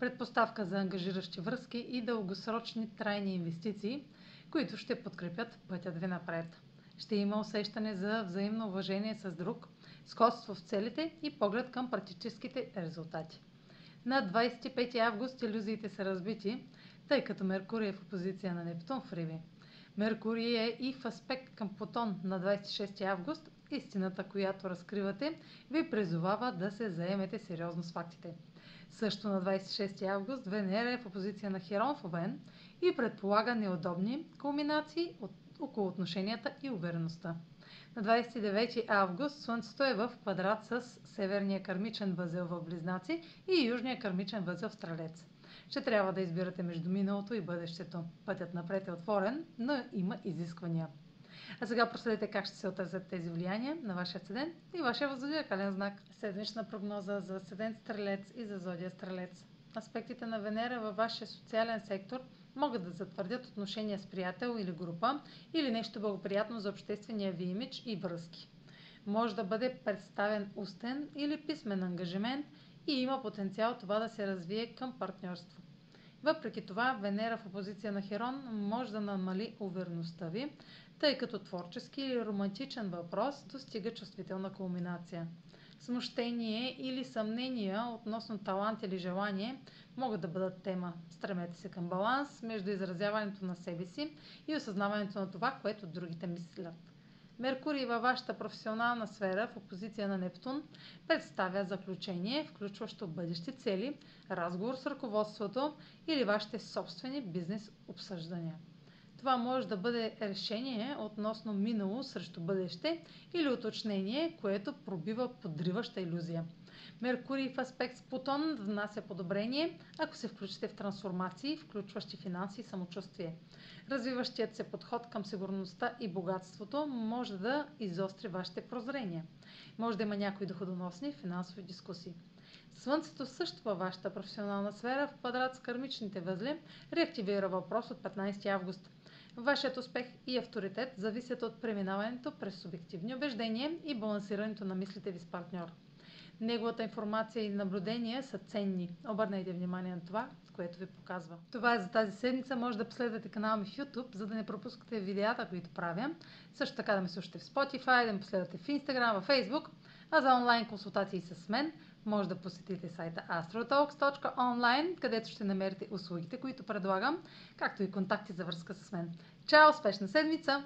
предпоставка за ангажиращи връзки и дългосрочни трайни инвестиции, които ще подкрепят пътят ви напред. Ще има усещане за взаимно уважение с друг, сходство в целите и поглед към практическите резултати. На 25 август иллюзиите са разбити, тъй като Меркурий е в опозиция на Нептун в Риби. Меркурий е и в аспект към Плутон на 26 август. Истината, която разкривате, ви призовава да се заемете сериозно с фактите. Също на 26 август Венера е в опозиция на Херон в Овен и предполага неудобни кулминации от, около отношенията и увереността. На 29 август Слънцето е в квадрат с северния кармичен възел в Близнаци и южния кармичен възел в Стрелец. Ще трябва да избирате между миналото и бъдещето. Пътят напред е отворен, но има изисквания. А сега проследете как ще се отразят тези влияния на вашия седент и вашия зодиакален знак. Седмична прогноза за седент Стрелец и за Зодия Стрелец. Аспектите на Венера във вашия социален сектор могат да затвърдят отношения с приятел или група или нещо благоприятно за обществения ви имидж и връзки. Може да бъде представен устен или писмен ангажимент и има потенциал това да се развие към партньорство. Въпреки това, Венера в опозиция на Херон може да намали увереността ви, тъй като творчески или романтичен въпрос достига чувствителна кулминация. Смущение или съмнения относно талант или желание могат да бъдат тема. Стремете се към баланс между изразяването на себе си и осъзнаването на това, което другите мислят. Меркурий във вашата професионална сфера в опозиция на Нептун представя заключение, включващо бъдещи цели, разговор с ръководството или вашите собствени бизнес обсъждания. Това може да бъде решение относно минало срещу бъдеще или уточнение, което пробива подриваща иллюзия. Меркурий в аспект с Плутон внася подобрение, ако се включите в трансформации, включващи финанси и самочувствие. Развиващият се подход към сигурността и богатството може да изостри вашите прозрения. Може да има някои доходоносни финансови дискусии. Слънцето също във вашата професионална сфера в квадрат с кармичните възли реактивира въпрос от 15 август. Вашият успех и авторитет зависят от преминаването през субективни убеждения и балансирането на мислите ви с партньор. Неговата информация и наблюдения са ценни. Обърнете внимание на това, което ви показва. Това е за тази седмица. Може да последвате канала ми в YouTube, за да не пропускате видеята, които правя. Също така да ме слушате в Spotify, да ме последвате в Instagram, в Facebook. А за онлайн консултации с мен може да посетите сайта astrotalks.online, където ще намерите услугите, които предлагам, както и контакти за връзка с мен. Чао! Успешна седмица!